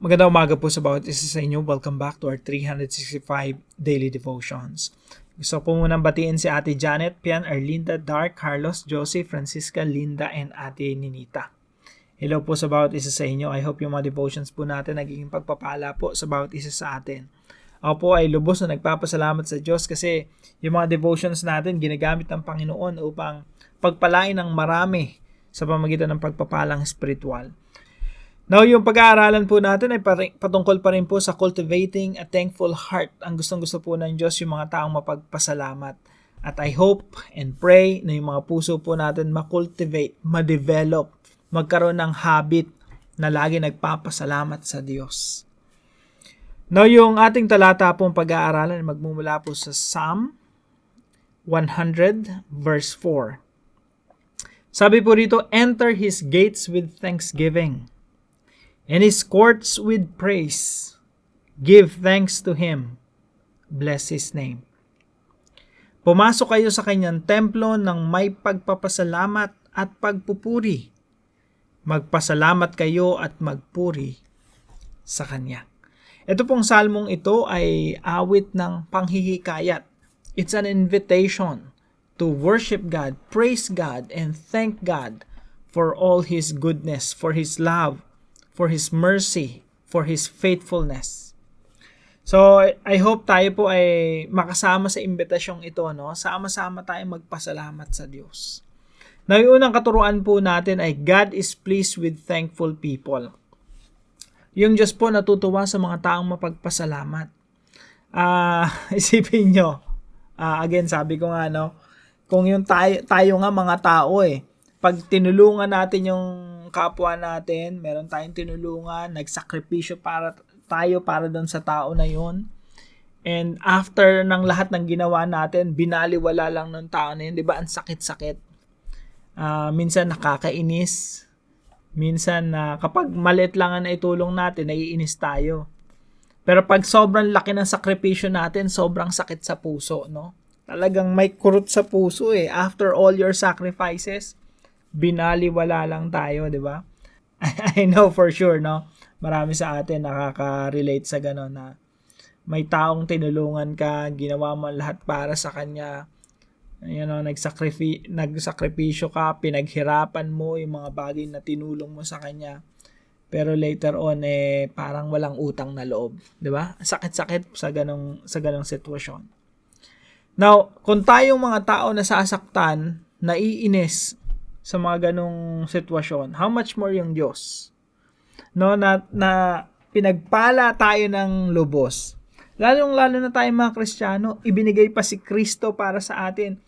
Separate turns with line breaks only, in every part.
Magandang umaga po sa bawat isa sa inyo. Welcome back to our 365 Daily Devotions. Gusto po munang batiin si Ate Janet, Pian, Arlinda, Dark, Carlos, Josie, Francisca, Linda, and Ate Ninita. Hello po sa bawat isa sa inyo. I hope yung mga devotions po natin nagiging pagpapala po sa bawat isa sa atin. Ako po ay lubos na nagpapasalamat sa Diyos kasi yung mga devotions natin ginagamit ng Panginoon upang pagpalain ng marami sa pamagitan ng pagpapalang spiritual. Now, yung pag-aaralan po natin ay patungkol pa rin po sa cultivating a thankful heart. Ang gustong-gusto po ng Diyos yung mga taong mapagpasalamat. At I hope and pray na yung mga puso po natin makultivate, ma-develop, magkaroon ng habit na lagi nagpapasalamat sa Diyos. Now, yung ating talata pong pag-aaralan ay magmumula po sa Psalm 100 verse 4. Sabi po rito, enter his gates with thanksgiving and his courts with praise. Give thanks to him. Bless his name. Pumasok kayo sa kanyang templo ng may pagpapasalamat at pagpupuri. Magpasalamat kayo at magpuri sa kanya. Ito pong salmong ito ay awit ng panghihikayat. It's an invitation to worship God, praise God, and thank God for all His goodness, for His love, for His mercy, for His faithfulness. So, I hope tayo po ay makasama sa imbitasyong ito, no? Sama-sama tayo magpasalamat sa Diyos. Na yung unang katuruan po natin ay God is pleased with thankful people. Yung Diyos po natutuwa sa mga taong mapagpasalamat. Uh, isipin nyo, uh, again, sabi ko nga, no, kung yung tayo, tayo nga mga tao eh, pag tinulungan natin yung kapwa natin, meron tayong tinulungan, nagsakripisyo para tayo para doon sa tao na yun. And after ng lahat ng ginawa natin, binaliwala lang ng tao na yun, di ba? Ang sakit-sakit. Uh, minsan nakakainis. Minsan na uh, kapag malit lang ang itulong natin, naiinis tayo. Pero pag sobrang laki ng sakripisyo natin, sobrang sakit sa puso, no? Talagang may kurot sa puso eh. After all your sacrifices, binaliwala lang tayo, di ba? I know for sure, no? Marami sa atin nakaka-relate sa gano'n na may taong tinulungan ka, ginawa mo lahat para sa kanya, you know, nagsakrifi- nagsakripisyo ka, pinaghirapan mo yung mga bagay na tinulong mo sa kanya. Pero later on eh parang walang utang na loob, 'di ba? Sakit-sakit sa ganong sa ganong sitwasyon. Now, kung tayong mga tao na sasaktan, naiinis, sa mga ganong sitwasyon, how much more yung Diyos? No, na, na pinagpala tayo ng lubos. Lalong lalo na tayo mga Kristiyano, ibinigay pa si Kristo para sa atin.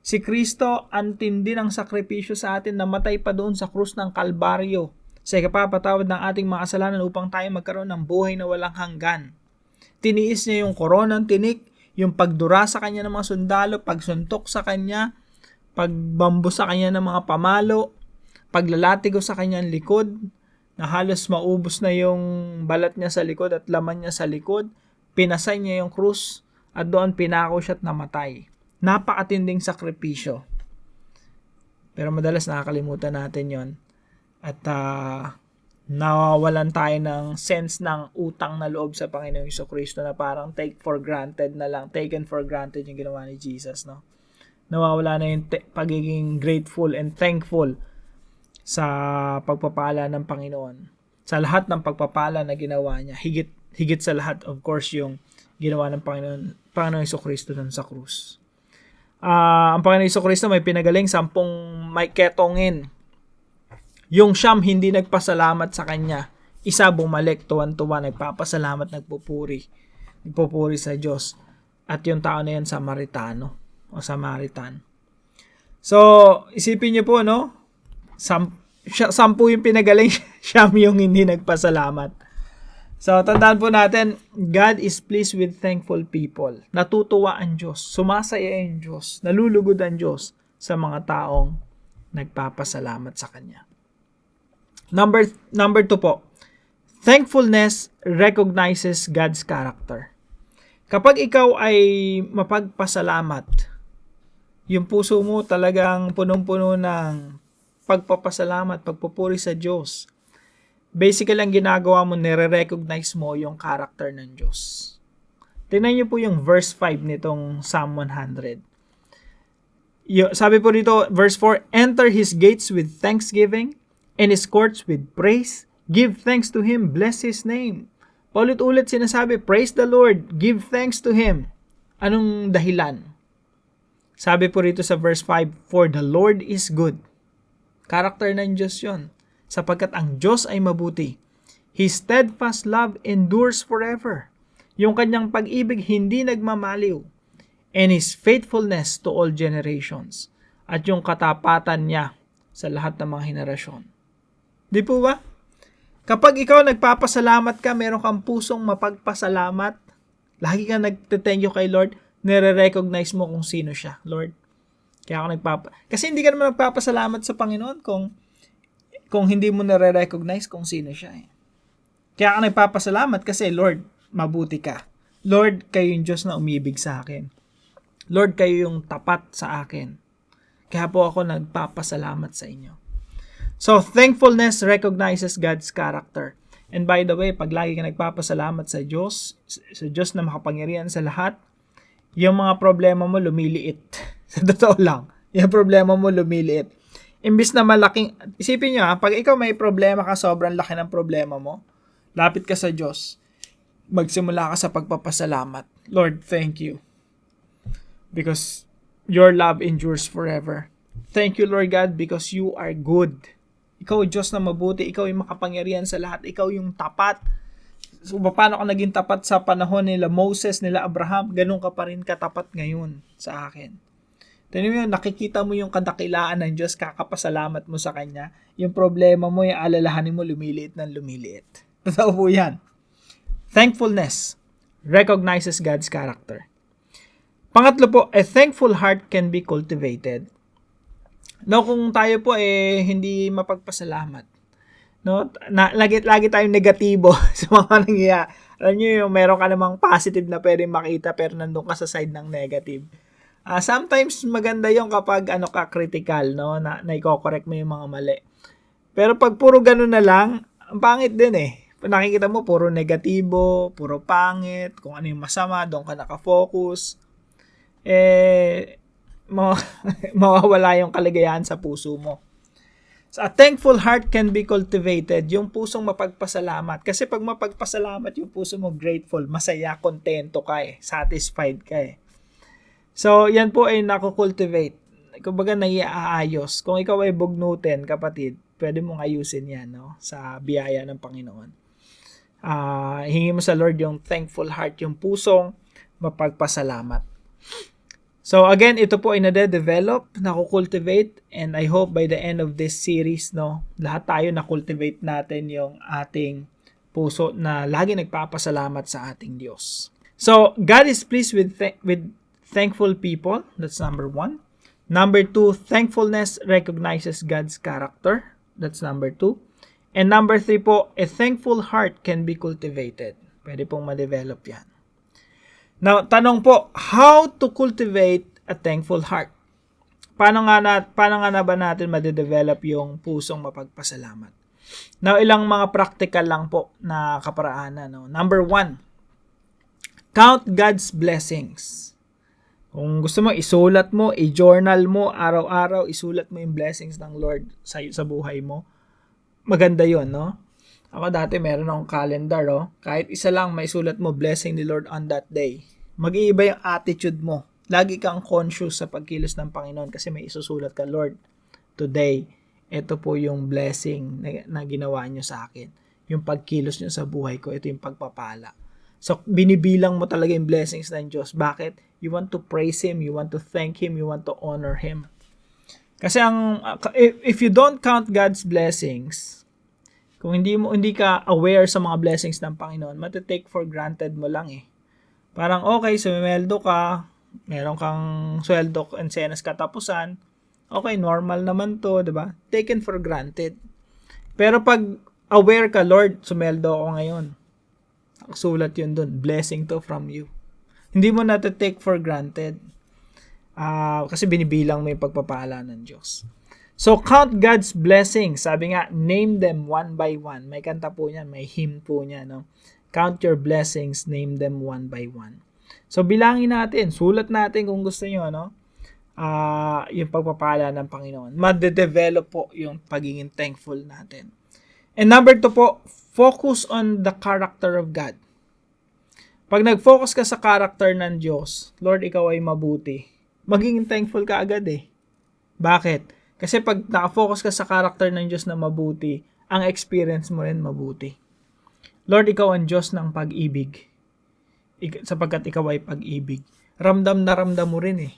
Si Kristo ang tindi ng sakripisyo sa atin, namatay pa doon sa krus ng Kalbaryo sa ikapapatawad ng ating mga kasalanan upang tayo magkaroon ng buhay na walang hanggan. Tiniis niya yung koronang tinik, yung pagdura sa kanya ng mga sundalo, pagsuntok sa kanya, pagbambo sa kanya ng mga pamalo, paglalatigo sa kanyang likod, na halos maubos na yung balat niya sa likod at laman niya sa likod, pinasay niya yung krus at doon pinako siya at namatay. Napakatinding sakripisyo. Pero madalas nakakalimutan natin yon At uh, nawawalan tayo ng sense ng utang na loob sa Panginoong Kristo na parang take for granted na lang, taken for granted yung ginawa ni Jesus, no? Nawawala na yung te- pagiging grateful and thankful sa pagpapala ng Panginoon. Sa lahat ng pagpapala na ginawa niya, higit higit sa lahat of course yung ginawa ng Panginoon Panginoong Iso Kristo dun sa krus. Uh, ang Panginoong Iso Kristo may pinagaling sampung may ketongin. Yung siyam hindi nagpasalamat sa kanya. Isa bumalik tuwan-tuwa, nagpapasalamat, nagpupuri. Nagpupuri sa Diyos. At yung tao na yan, Samaritano o Samaritan. So, isipin niyo po, no? Sam, sampu yung pinagaling, siyam yung hindi nagpasalamat. So, tandaan po natin, God is pleased with thankful people. Natutuwa ang Diyos, sumasaya ang Diyos, nalulugod ang Diyos sa mga taong nagpapasalamat sa Kanya. Number, number two po, thankfulness recognizes God's character. Kapag ikaw ay mapagpasalamat, yung puso mo talagang punong-puno ng pagpapasalamat, pagpupuri sa Diyos. basically ang ginagawa mo, nire-recognize mo yung character ng Diyos. Tingnan niyo po yung verse 5 nitong Psalm 100. Y- sabi po dito, verse 4, Enter His gates with thanksgiving and His courts with praise. Give thanks to Him, bless His name. Paulit-ulit sinasabi, Praise the Lord, give thanks to Him. Anong dahilan? Sabi po rito sa verse 5, For the Lord is good. Karakter ng Diyos yon sapagkat ang Diyos ay mabuti. His steadfast love endures forever. Yung kanyang pag-ibig hindi nagmamaliw. And His faithfulness to all generations. At yung katapatan niya sa lahat ng mga henerasyon. Di po ba? Kapag ikaw nagpapasalamat ka, meron kang pusong mapagpasalamat, lagi kang nagte-thank you kay Lord, nire-recognize mo kung sino siya, Lord. Kaya ako nagpapa... Kasi hindi ka naman nagpapasalamat sa Panginoon kung kung hindi mo nare-recognize kung sino siya eh. Kaya ako nagpapasalamat kasi Lord, mabuti ka. Lord, kayo yung Diyos na umibig sa akin. Lord, kayo yung tapat sa akin. Kaya po ako nagpapasalamat sa inyo. So, thankfulness recognizes God's character. And by the way, pag lagi ka nagpapasalamat sa Diyos, sa Diyos na makapangyarihan sa lahat, yung mga problema mo lumiliit. sa totoo lang, yung problema mo lumiliit imbis na malaking, isipin nyo ha, pag ikaw may problema ka, sobrang laki ng problema mo, lapit ka sa Diyos, magsimula ka sa pagpapasalamat. Lord, thank you. Because your love endures forever. Thank you, Lord God, because you are good. Ikaw, Diyos na mabuti. Ikaw yung makapangyarihan sa lahat. Ikaw yung tapat. So, paano ka naging tapat sa panahon nila Moses, nila Abraham? Ganun ka pa rin katapat ngayon sa akin. Tignan mo nakikita mo yung kadakilaan ng Diyos, kakapasalamat mo sa Kanya. Yung problema mo, yung alalahanin mo, lumiliit ng lumiliit. Totoo po yan. Thankfulness recognizes God's character. Pangatlo po, a thankful heart can be cultivated. No, kung tayo po eh hindi mapagpasalamat. No, na, lagi lagi tayong negatibo sa mga nangyayari. Alam niyo yung meron ka namang positive na pwedeng makita pero nandun ka sa side ng negative Uh, sometimes maganda yung kapag ano ka critical, no, na, na i-correct mo yung mga mali. Pero pag puro ganun na lang, ang pangit din eh. Nakikita mo puro negatibo, puro pangit, kung ano yung masama, doon ka nakafocus. Eh, ma mawawala yung kaligayahan sa puso mo. A thankful heart can be cultivated, yung pusong mapagpasalamat. Kasi pag mapagpasalamat yung puso mo, grateful, masaya, kontento ka eh, satisfied ka eh. So, yan po ay nako-cultivate. Kumbaga, naiaayos. Kung ikaw ay bugnutin, kapatid, pwede mong ayusin yan no? sa biyaya ng Panginoon. Uh, hingi mo sa Lord yung thankful heart, yung pusong mapagpasalamat. So again, ito po ay nade-develop, nako-cultivate, and I hope by the end of this series, no, lahat tayo na-cultivate natin yung ating puso na lagi nagpapasalamat sa ating Diyos. So, God is pleased with, th- with thankful people. That's number one. Number two, thankfulness recognizes God's character. That's number two. And number three po, a thankful heart can be cultivated. Pwede pong ma-develop yan. Now, tanong po, how to cultivate a thankful heart? Paano nga, na, paano nga na ba natin ma-develop yung pusong mapagpasalamat? Now, ilang mga practical lang po na kaparaanan. No? Number one, count God's blessings. Kung gusto mo, isulat mo, i-journal mo, araw-araw, isulat mo yung blessings ng Lord sa, sa buhay mo. Maganda yon no? Ako dati meron akong calendar, oh. Kahit isa lang may sulat mo, blessing the Lord on that day. Mag-iiba yung attitude mo. Lagi kang conscious sa pagkilos ng Panginoon kasi may isusulat ka, Lord, today, ito po yung blessing na, na ginawa nyo sa akin. Yung pagkilos nyo sa buhay ko, ito yung pagpapala. So, binibilang mo talaga yung blessings ng Diyos. Bakit? You want to praise Him, you want to thank Him, you want to honor Him. Kasi ang, if you don't count God's blessings, kung hindi mo hindi ka aware sa mga blessings ng Panginoon, mati-take for granted mo lang eh. Parang okay, sumimeldo ka, meron kang sweldo and senas katapusan, okay, normal naman to, 'di ba? Taken for granted. Pero pag aware ka, Lord, sumeldo ako ngayon Sulat yun dun. Blessing to from you. Hindi mo na take for granted. Uh, kasi binibilang mo yung pagpapala ng Diyos. So, count God's blessings. Sabi nga, name them one by one. May kanta po niyan, may hymn po niya, no? Count your blessings, name them one by one. So, bilangin natin, sulat natin kung gusto niyo, no? Uh, yung pagpapala ng Panginoon. Made-develop po yung pagiging thankful natin. And number two po, focus on the character of God. Pag nag-focus ka sa character ng Diyos, Lord, ikaw ay mabuti. Magiging thankful ka agad eh. Bakit? Kasi pag nakafocus ka sa character ng Diyos na mabuti, ang experience mo rin mabuti. Lord, ikaw ang Diyos ng pag-ibig. Ik- sapagkat ikaw ay pag-ibig. Ramdam na ramdam mo rin eh,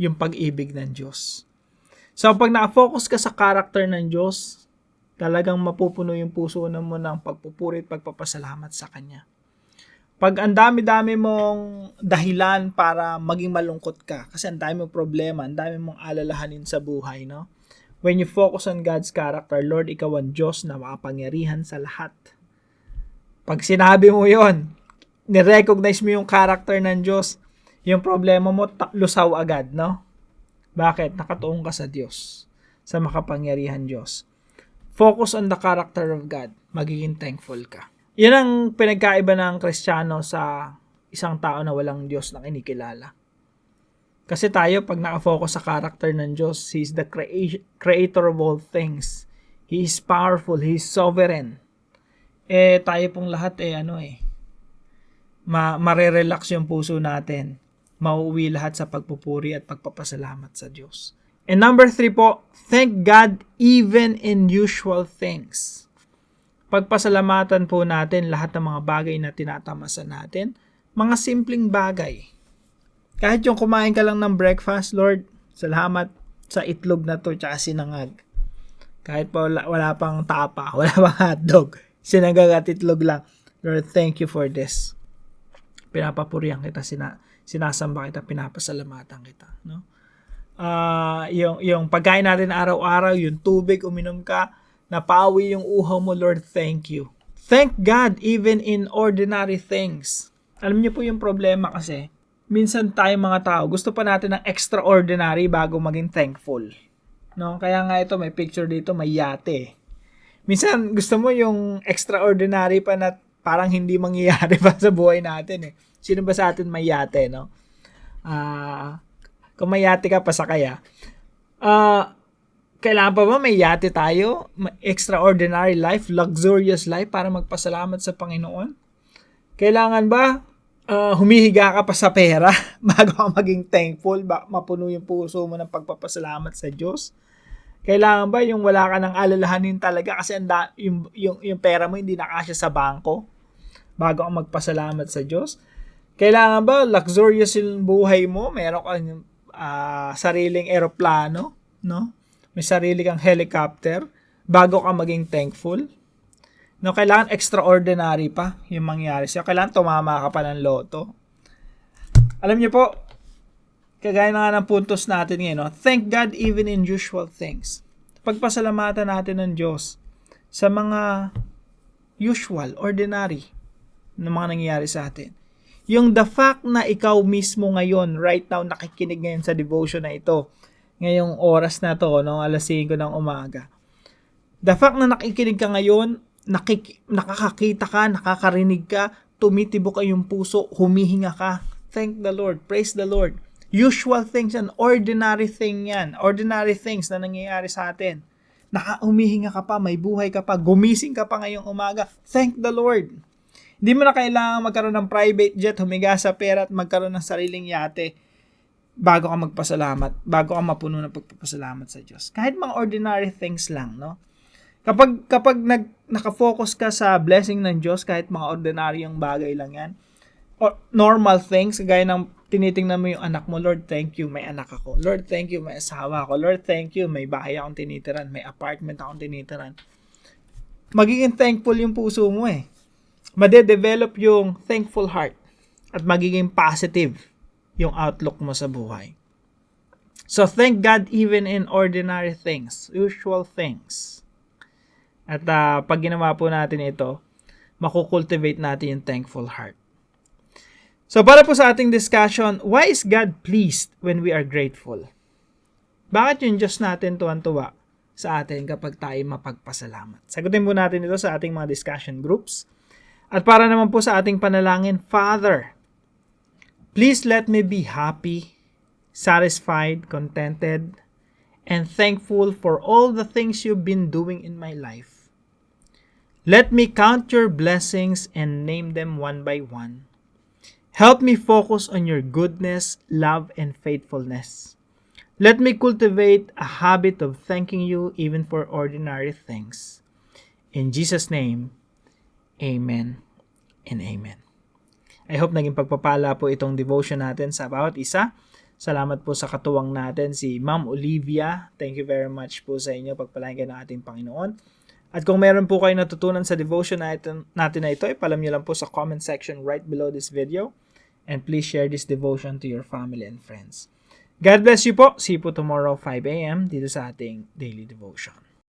yung pag-ibig ng Diyos. So, pag nakafocus ka sa character ng Diyos, talagang mapupuno yung puso mo ng pagpupuri at pagpapasalamat sa Kanya. Pag ang dami-dami mong dahilan para maging malungkot ka, kasi ang dami mong problema, ang dami mong alalahanin sa buhay, no? When you focus on God's character, Lord, ikaw ang Diyos na makapangyarihan sa lahat. Pag sinabi mo yon, nirecognize mo yung character ng Diyos, yung problema mo, lusaw agad, no? Bakit? Nakatuong ka sa Diyos, sa makapangyarihan Diyos. Focus on the character of God, magiging thankful ka. Yan ang pinagkaiba ng Kristiyano sa isang tao na walang Diyos na kinikilala. Kasi tayo, pag nakafocus sa character ng Diyos, He is the crea- creator of all things. He is powerful, He is sovereign. Eh, tayo pong lahat eh, ano eh, ma marerelax yung puso natin. Mauwi lahat sa pagpupuri at pagpapasalamat sa Diyos. And number three po, thank God even in usual things. Pagpasalamatan po natin lahat ng mga bagay na tinatamasa natin, mga simpleng bagay kahit yung kumain ka lang ng breakfast, Lord, salamat sa itlog na to tsaka sinangag. Kahit pa wala, wala pang tapa, wala pang hotdog, sinangag at itlog lang. Lord, thank you for this. Pinapapurihan kita, sina, sinasamba kita, pinapasalamatan kita. No? Uh, yung, yung pagkain natin araw-araw, yung tubig, uminom ka, napawi yung uhaw mo, Lord, thank you. Thank God even in ordinary things. Alam niyo po yung problema kasi, minsan tayo mga tao, gusto pa natin ng extraordinary bago maging thankful. No? Kaya nga ito, may picture dito, may yate. Minsan, gusto mo yung extraordinary pa na parang hindi mangyayari pa sa buhay natin eh. Sino ba sa atin may yate, no? Ah, uh, kung may yate ka, pasakay ah. Uh, kailangan pa ba may yate tayo? Extraordinary life, luxurious life para magpasalamat sa Panginoon? Kailangan ba uh, humihiga ka pa sa pera bago ka maging thankful, ba, mapuno yung puso mo ng pagpapasalamat sa Diyos? Kailangan ba yung wala ka ng alalahanin talaga kasi anda, yung, yung, yung pera mo hindi nakasya sa bangko bago ka magpasalamat sa Diyos? Kailangan ba luxurious yung buhay mo? Meron kang uh, sariling eroplano, no? May sarili kang helicopter bago ka maging thankful? No, kailangan extraordinary pa yung mangyari sa'yo. Kailangan tumama ka pa ng loto. Alam niyo po, kagaya na nga ng puntos natin ngayon, no? thank God even in usual things. Pagpasalamatan natin ng Diyos sa mga usual, ordinary na mga nangyayari sa atin. Yung the fact na ikaw mismo ngayon, right now, nakikinig ngayon sa devotion na ito, ngayong oras na to, no, alas 5 ng umaga. The fact na nakikinig ka ngayon, nakik- nakakakita ka, nakakarinig ka, tumitibok ay yung puso, humihinga ka. Thank the Lord. Praise the Lord. Usual things and ordinary thing yan. Ordinary things na nangyayari sa atin. Nakahumihinga ka pa, may buhay ka pa, gumising ka pa ngayong umaga. Thank the Lord. Hindi mo na kailangan magkaroon ng private jet, humiga sa pera at magkaroon ng sariling yate bago ka magpasalamat, bago ka mapuno ng pagpapasalamat sa Diyos. Kahit mga ordinary things lang, no? Kapag kapag nag naka-focus ka sa blessing ng Diyos kahit mga ordinaryong bagay lang 'yan. Or normal things gaya ng tinitingnan mo yung anak mo, Lord, thank you, may anak ako. Lord, thank you, may asawa ako. Lord, thank you, may bahay akong tinitiran, may apartment akong tinitiran. Magiging thankful yung puso mo eh. Made-develop yung thankful heart at magiging positive yung outlook mo sa buhay. So thank God even in ordinary things, usual things. At uh, pag ginawa po natin ito, makukultivate natin yung thankful heart. So para po sa ating discussion, why is God pleased when we are grateful? Bakit yung Diyos natin tuwan-tuwa sa atin kapag tayo mapagpasalamat. Sagutin po natin ito sa ating mga discussion groups. At para naman po sa ating panalangin, Father, please let me be happy, satisfied, contented, and thankful for all the things you've been doing in my life. Let me count your blessings and name them one by one. Help me focus on your goodness, love, and faithfulness. Let me cultivate a habit of thanking you even for ordinary things. In Jesus' name, Amen and Amen. I hope naging pagpapala po itong devotion natin sa bawat isa. Salamat po sa katuwang natin si Ma'am Olivia. Thank you very much po sa inyo. Pagpalain ng ating Panginoon. At kung meron po kayo natutunan sa devotion natin, natin na ito, ipalam nyo lang po sa comment section right below this video. And please share this devotion to your family and friends. God bless you po. See you po tomorrow 5 a.m. dito sa ating daily devotion.